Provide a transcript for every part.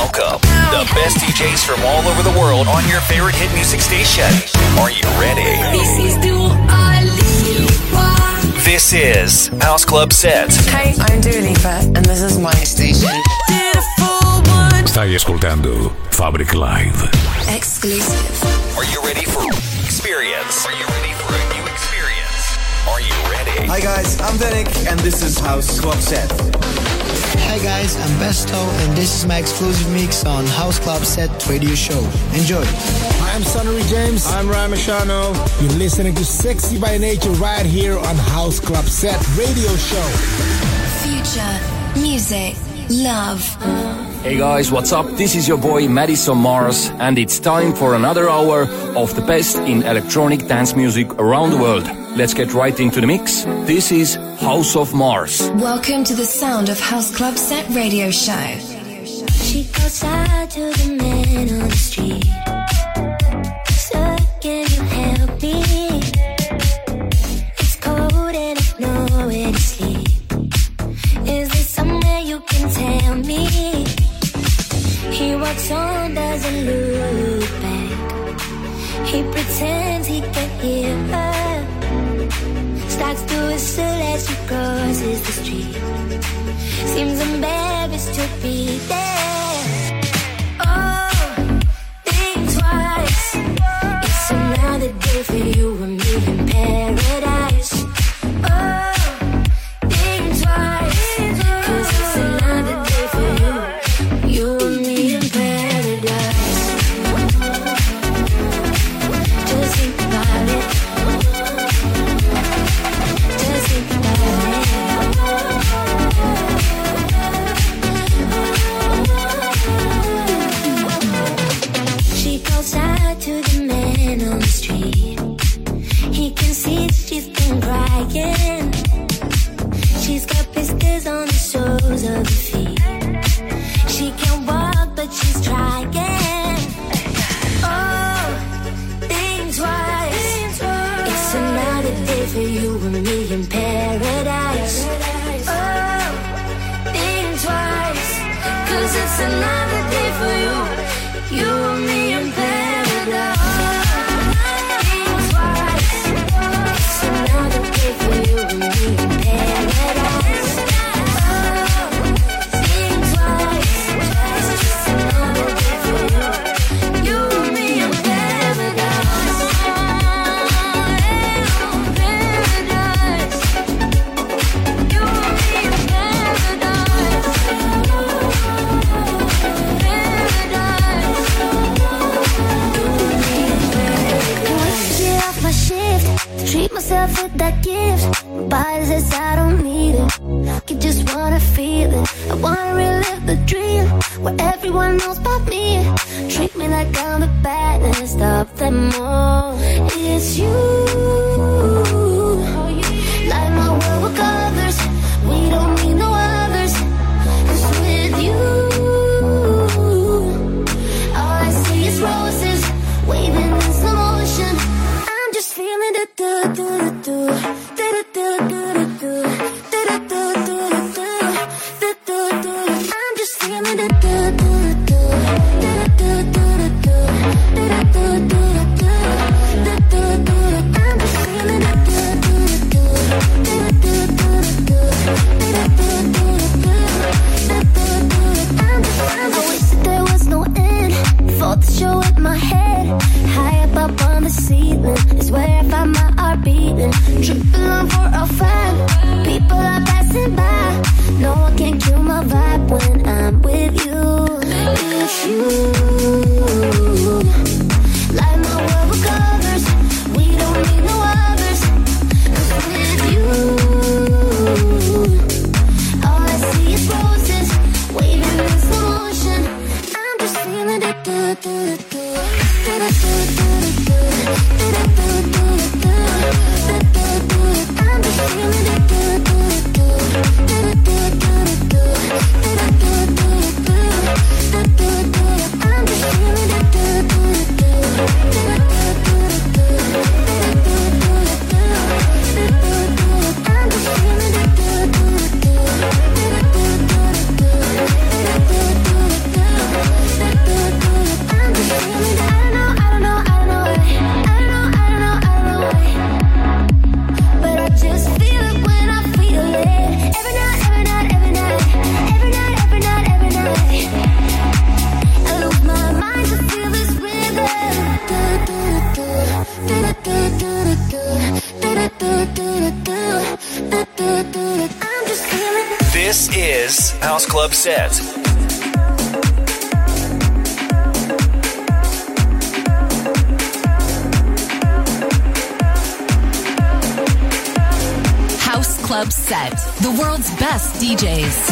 Welcome, the best DJs from all over the world on your favorite hit music station. Are you ready? This is Dua Lipa. This is House Club Set. Hey, I'm Dua Lipa, and this is my station. Beautiful one. Stai ascoltando Fabric Live. Exclusive. Are you ready for experience? Are you ready for a new experience? Are you ready? Hi guys, I'm Danik and this is House Club Set. Hi guys, I'm Besto and this is my exclusive mix on House Club Set Radio Show. Enjoy. Hi, I'm Sunnery James. I'm Ryan Marciano. You're listening to Sexy by Nature right here on House Club Set Radio Show. Future. Music. Love. Hey guys, what's up? This is your boy Madison Mars, and it's time for another hour of the best in electronic dance music around the world. Let's get right into the mix. This is House of Mars. Welcome to the sound of House Club Set Radio Show. She goes out to the man on the street. Sir, can you help me? It's cold and I know where to sleep. Is there somewhere you can tell me? He walks on, doesn't look back. He pretends he can hear her. Starts to whistle as she crosses the street. Seems embarrassed to be there. Oh, think twice. It's another day for you and me in paradise.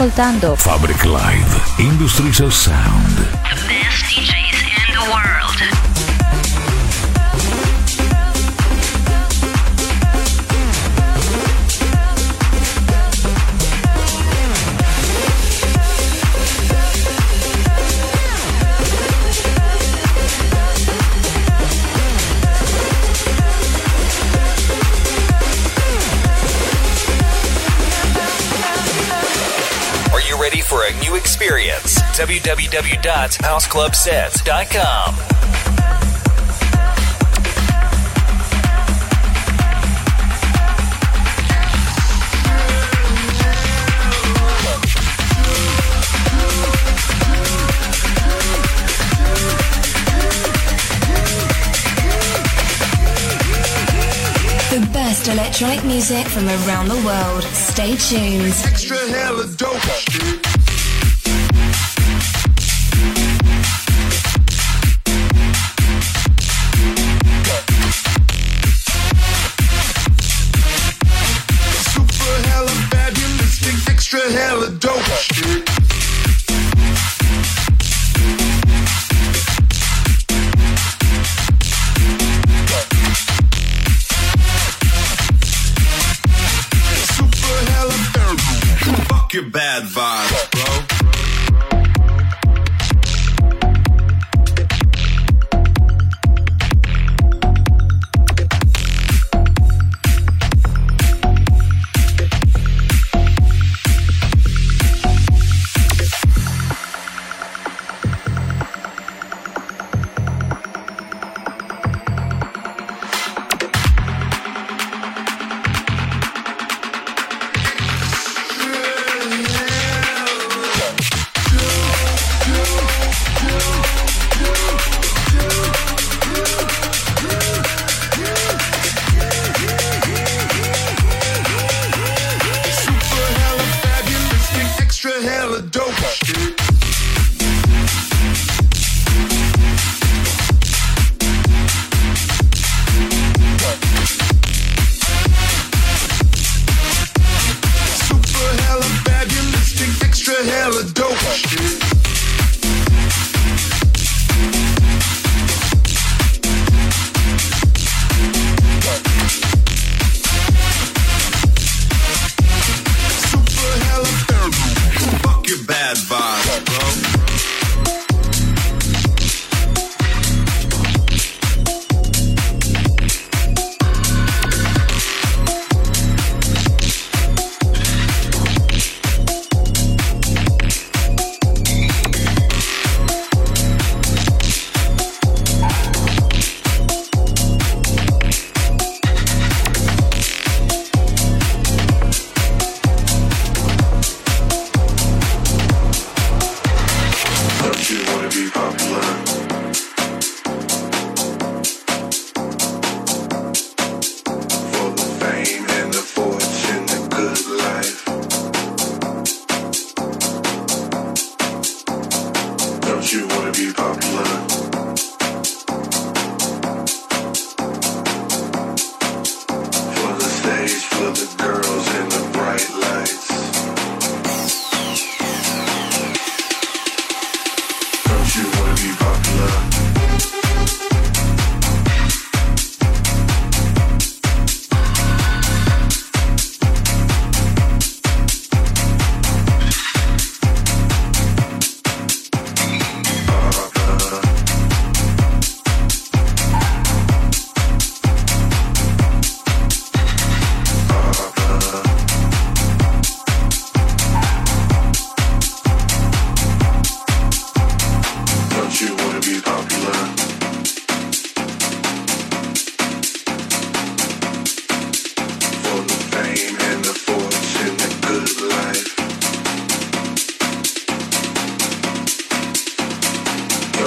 ascoltando. Fabric Live Industries of Sound. experience. www.houseclubsets.com. electronic music from around the world. Stay tuned.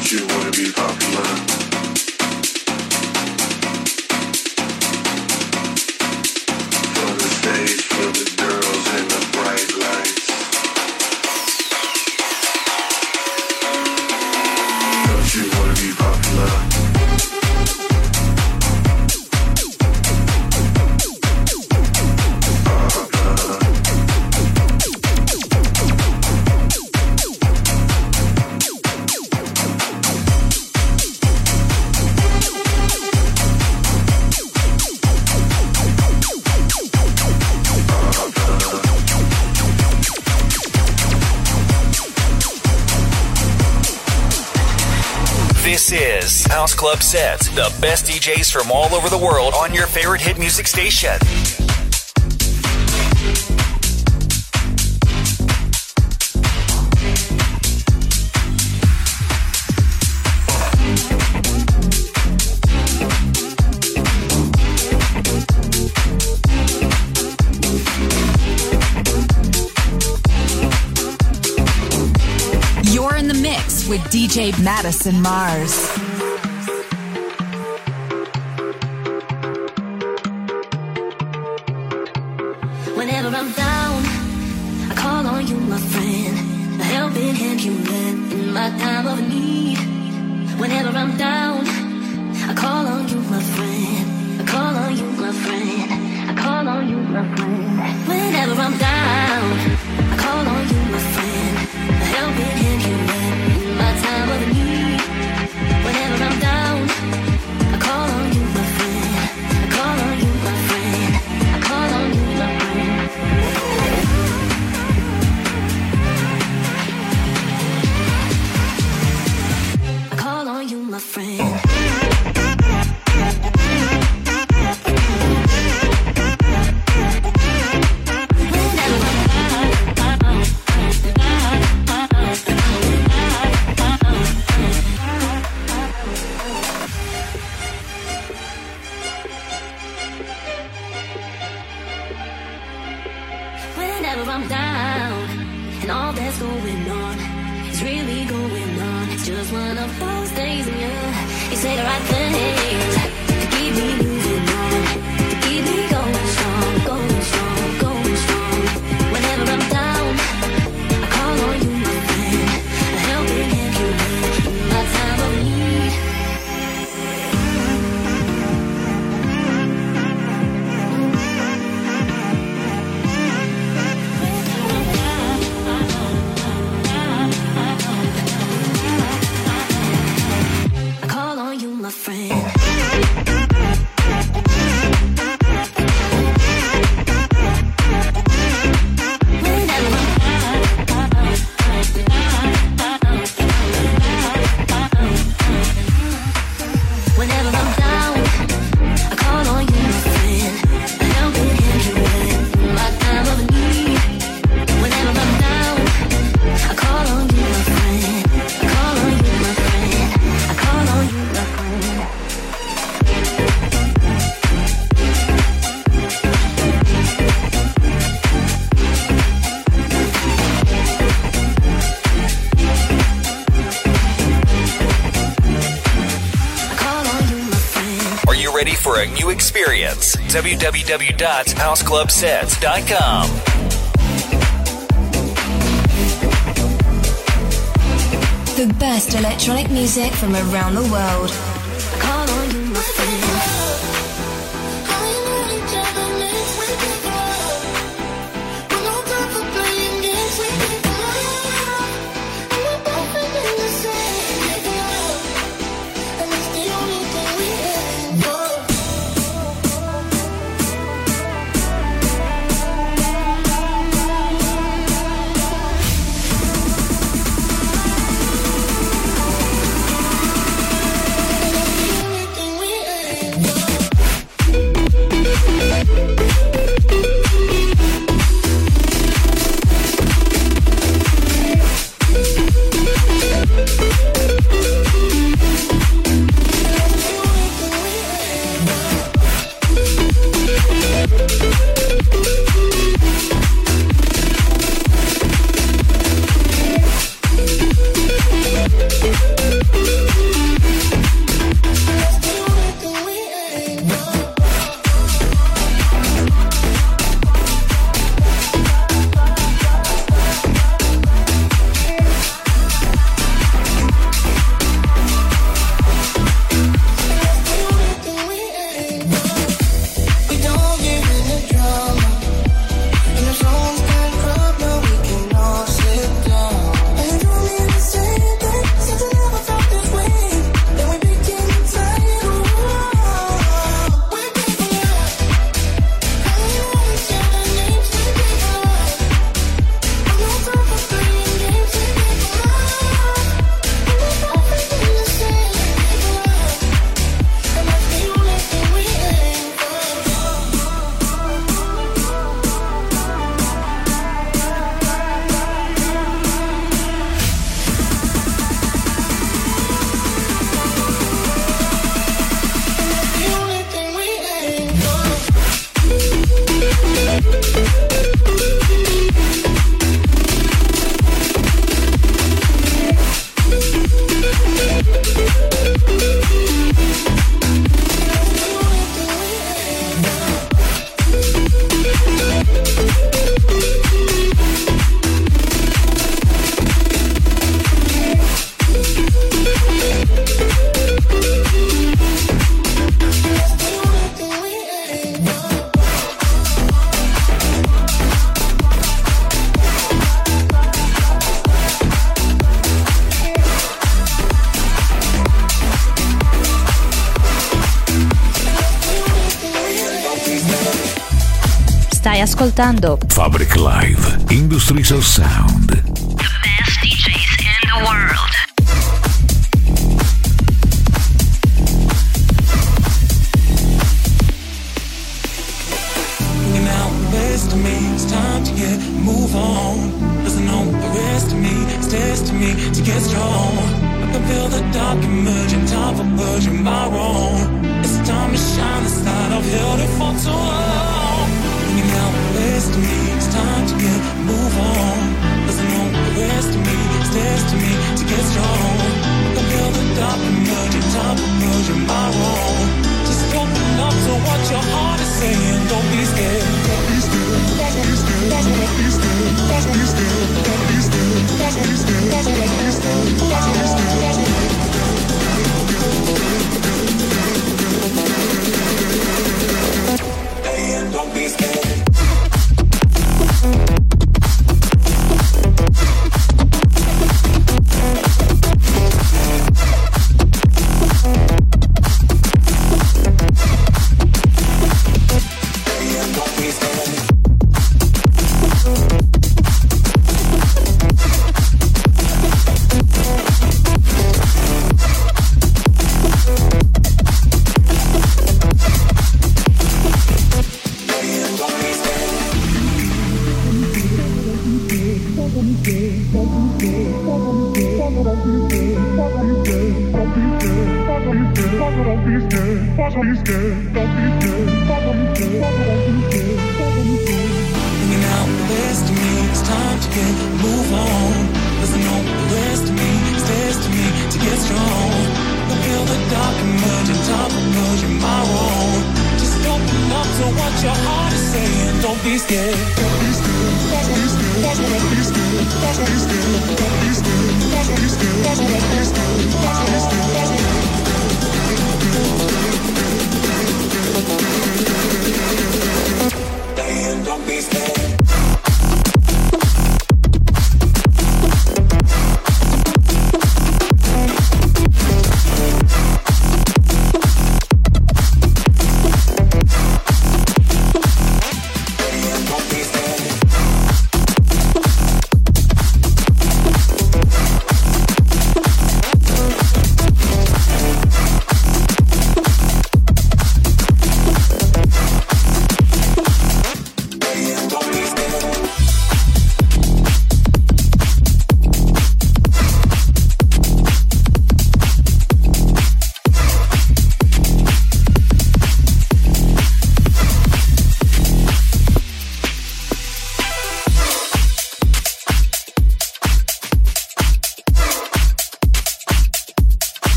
Club sets. The best DJs from all over the world on your favorite hit music station. You're in the mix with DJ Madison Mars. ready for a new experience. www.houseclubsets.com. The best electronic music from around the world. Fabric Live Industrial Sound.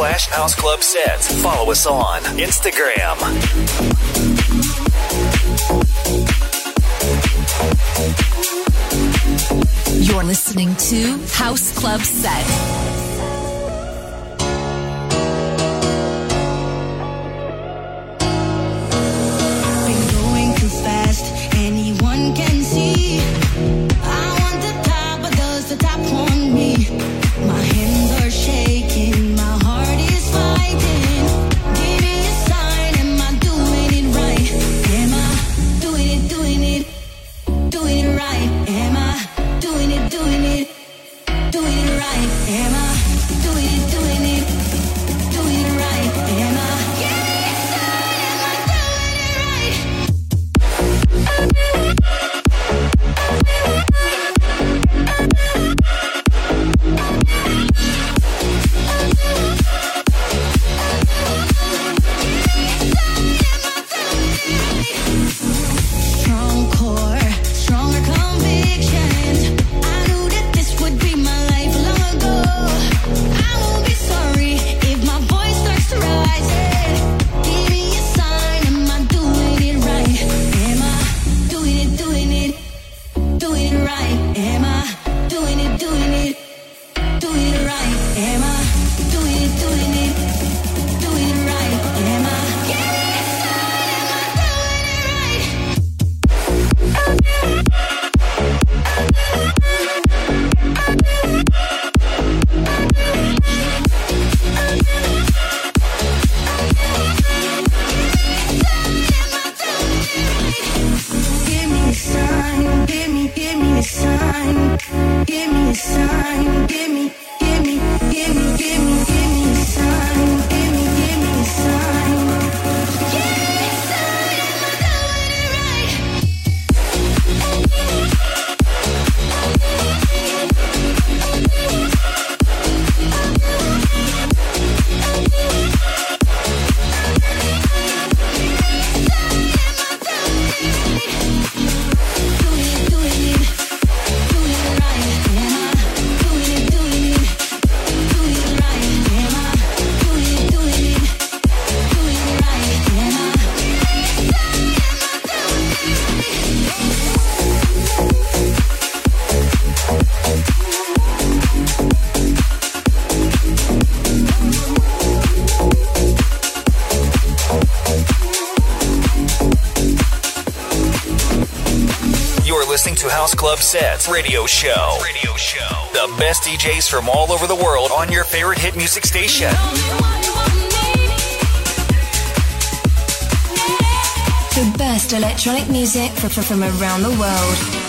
Slash House Club Sets. Follow us on Instagram. You're listening to House Club Set. House Club Sets Radio Show. Radio Show. The best DJs from all over the world on your favorite hit music station. The best electronic music from, from around the world.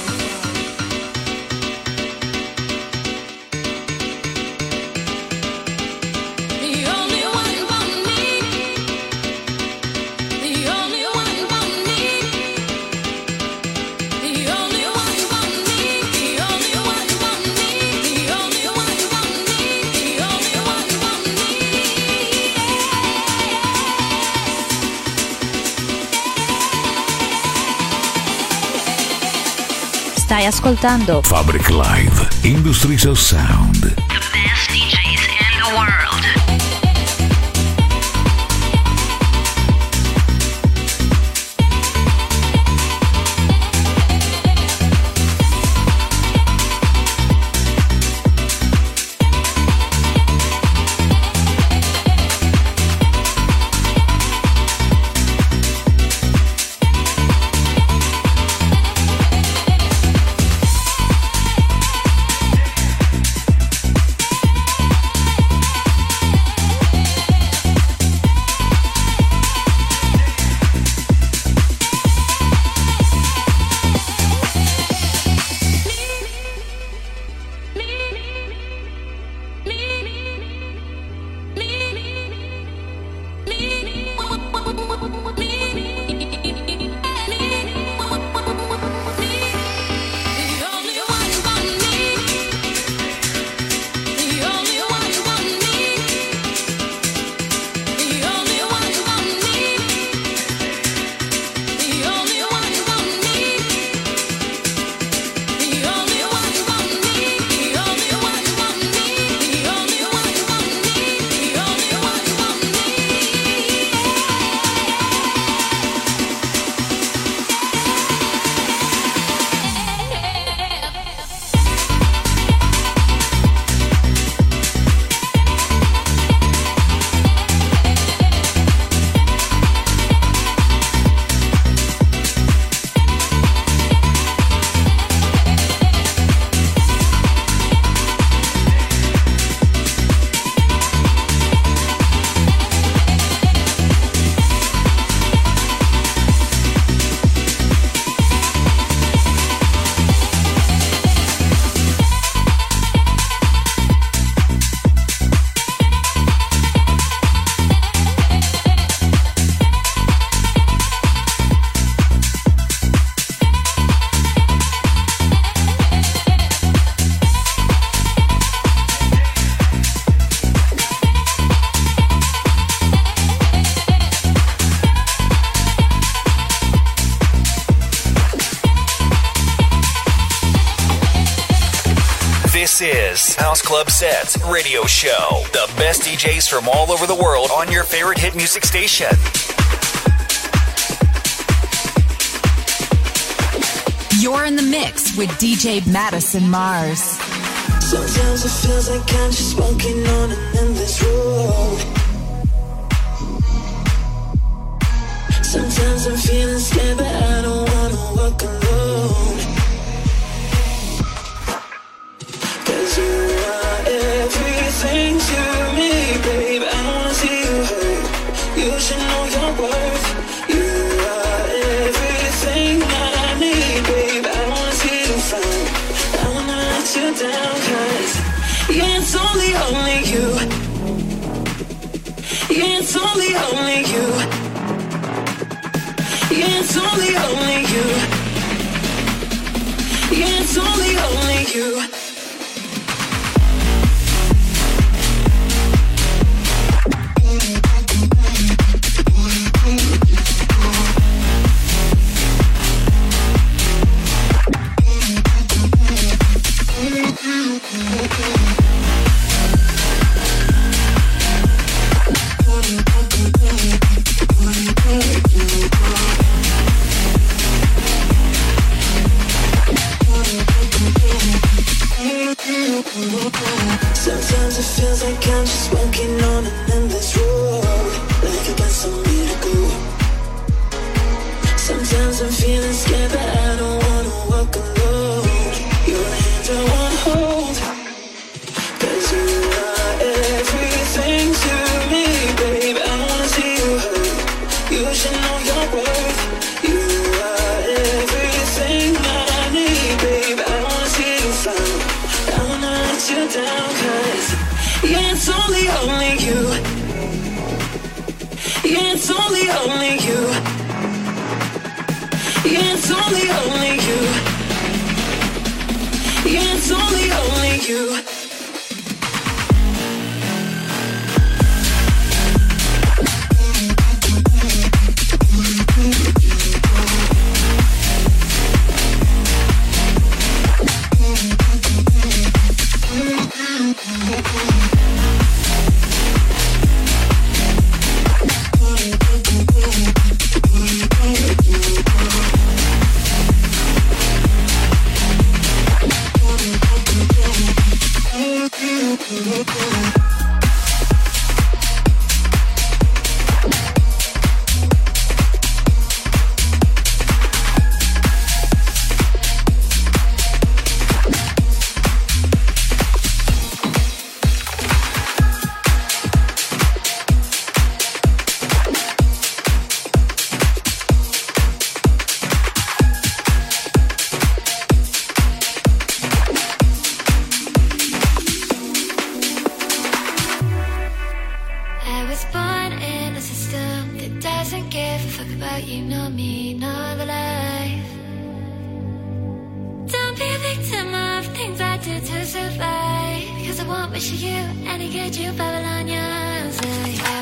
Fabric Live Industries of Sound. Sets Radio Show. The best DJs from all over the world on your favorite hit music station. You're in the mix with DJ Madison Mars. Sometimes it feels like I'm just walking on an endless road. Sometimes I'm feeling scared, but I don't wanna walk alone. It's only, only you. it feels like I'm just you know me, not alive. Don't be a victim of things I did to survive. Cause I won't wish you any good, you Babylonians. I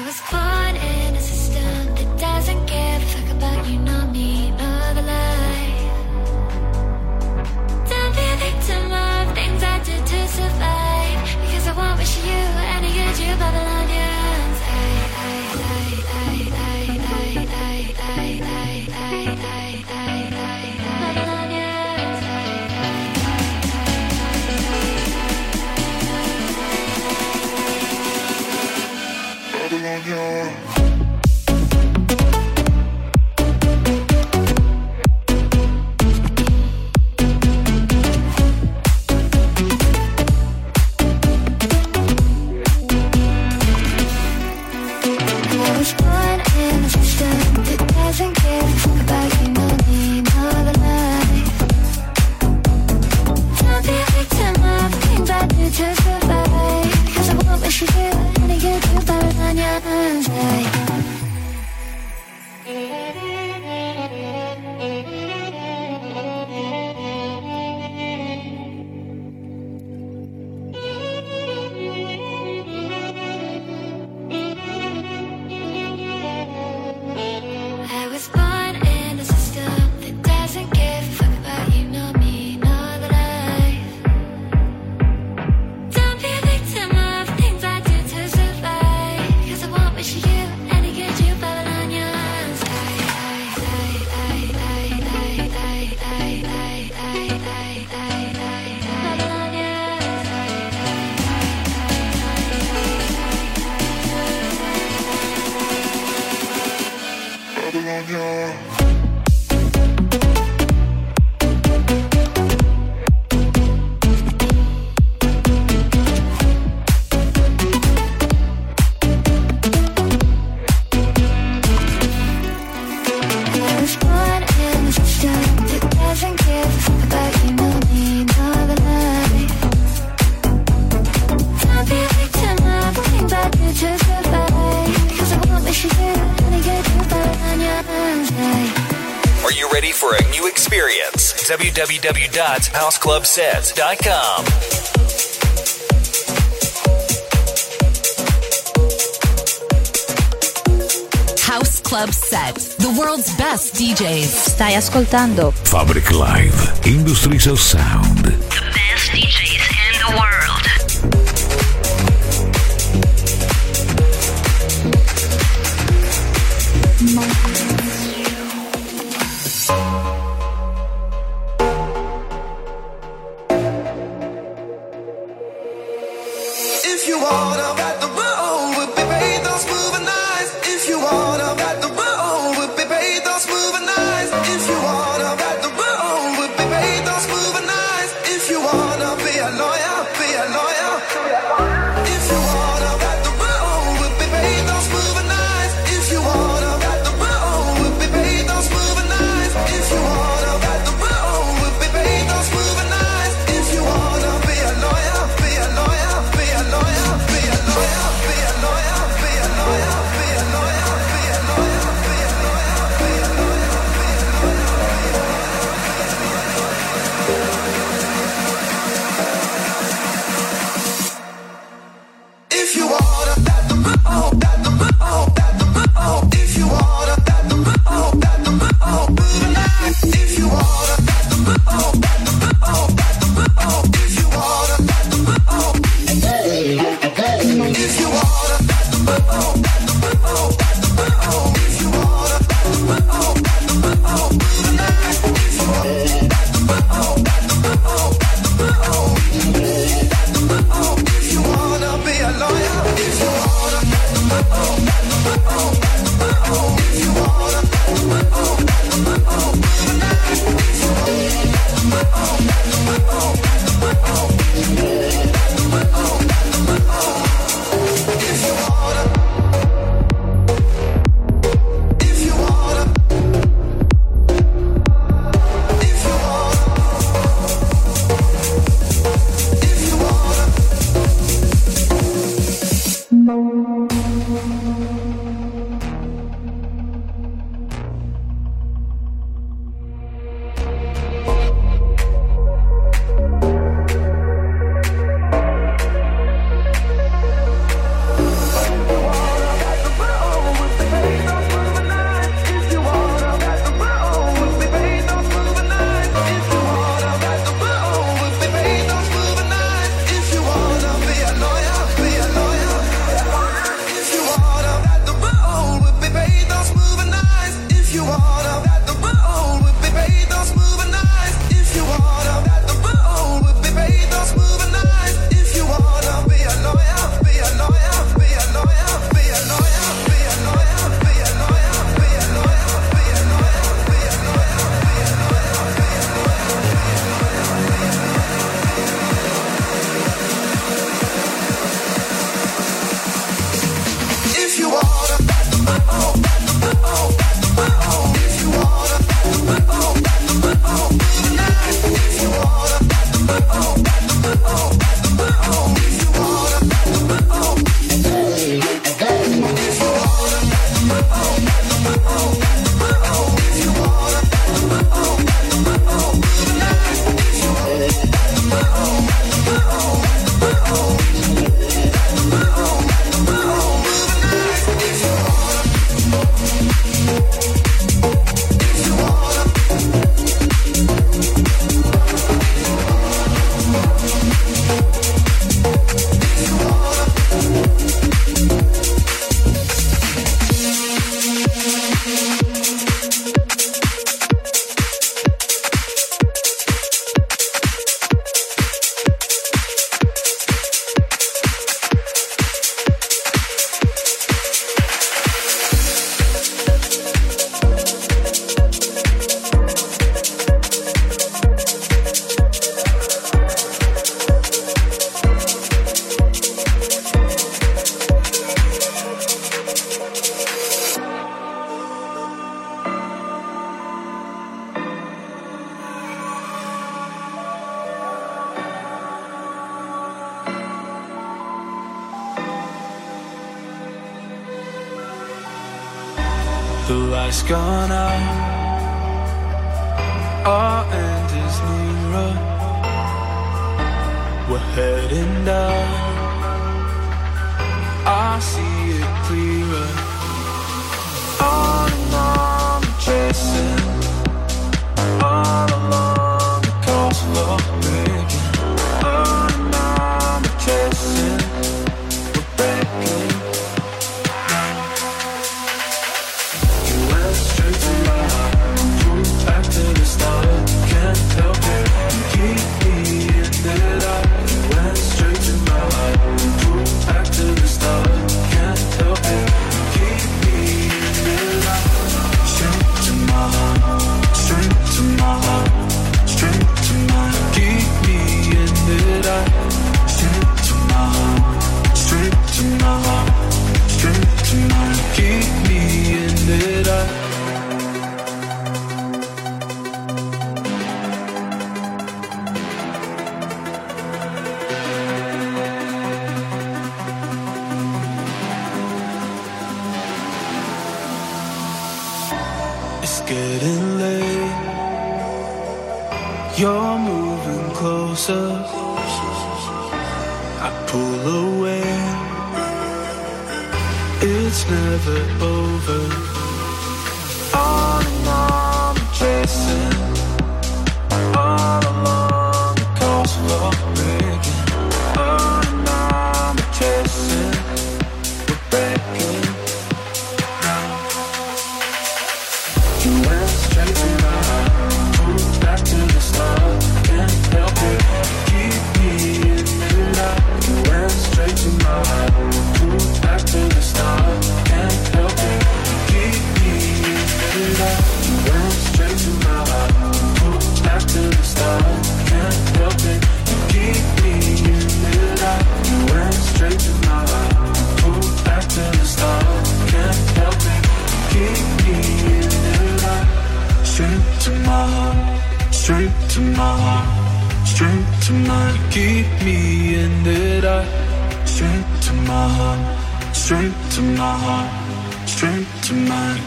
again. www.houseclubsets.com. House Club Set, the world's best DJs. Stai ascoltando Fabric Live, Industries of Sound. The best DJs in the world. we're heading down. I see it clearer. On and on, chasing. All along the coast keep me in it I Straight to my heart, straight to my heart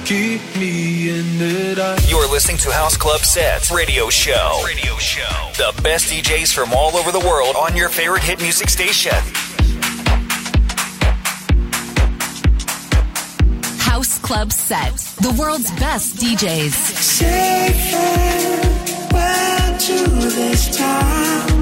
keep me in it I You're listening to House Club Sets Radio Show. Radio Show. The best DJs from all over the world on your favorite hit music station. House Club Sets, The world's best DJs Shaking, well to this time.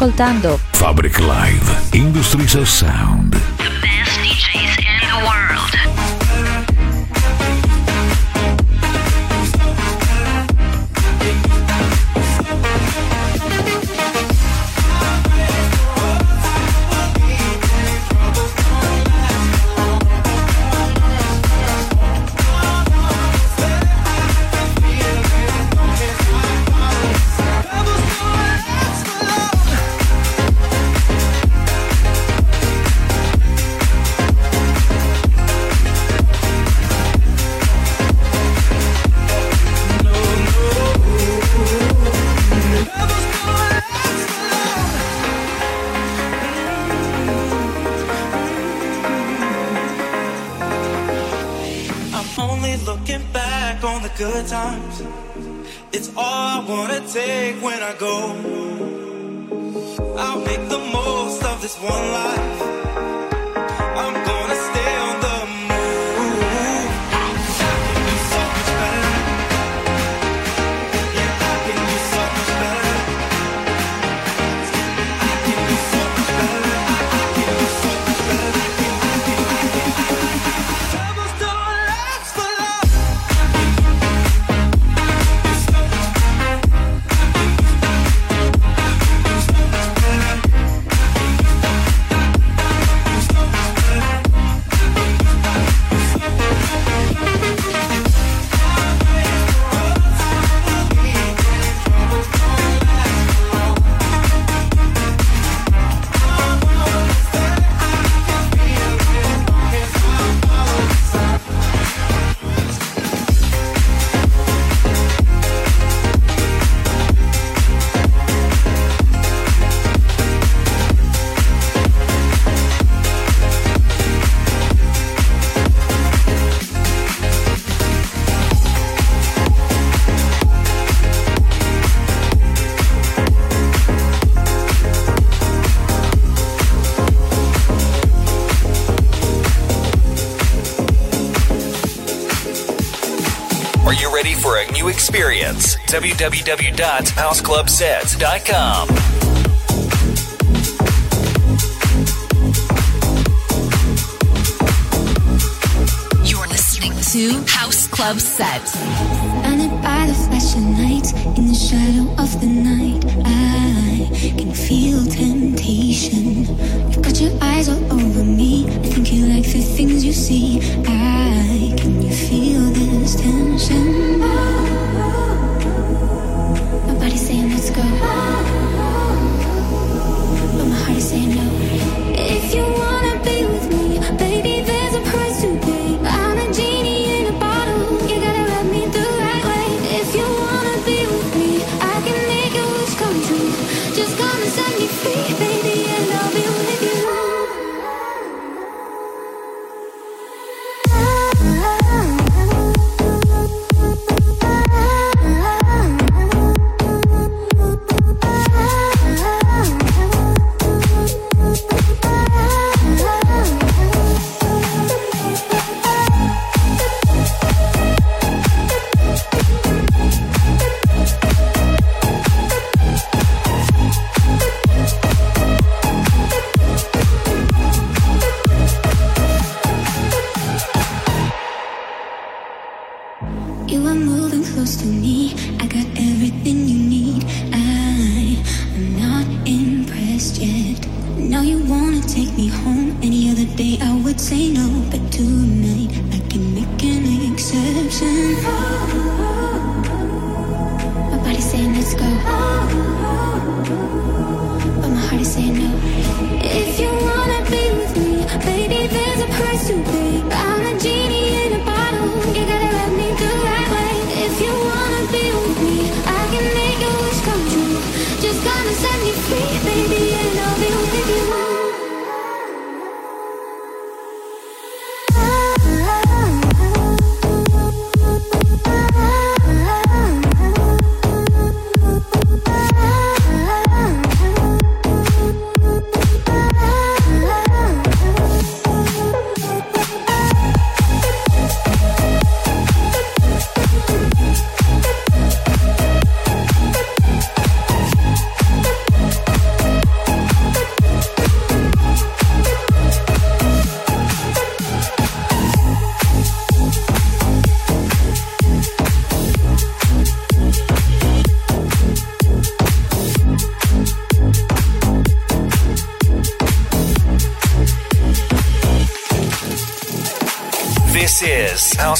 ascoltando Fabric Live Industries of Sound. experience. www.houseclubsets.com. to House Club Set. Surrounded by the flashing lights in the shadow of the night, I can feel temptation. You've got your eyes all Yeah, it's only, only you.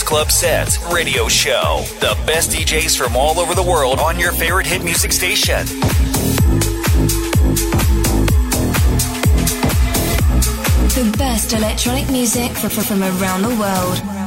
House Club Sets radio show. The best DJs from all over the world on your favorite hit music station. The best electronic music from around the world.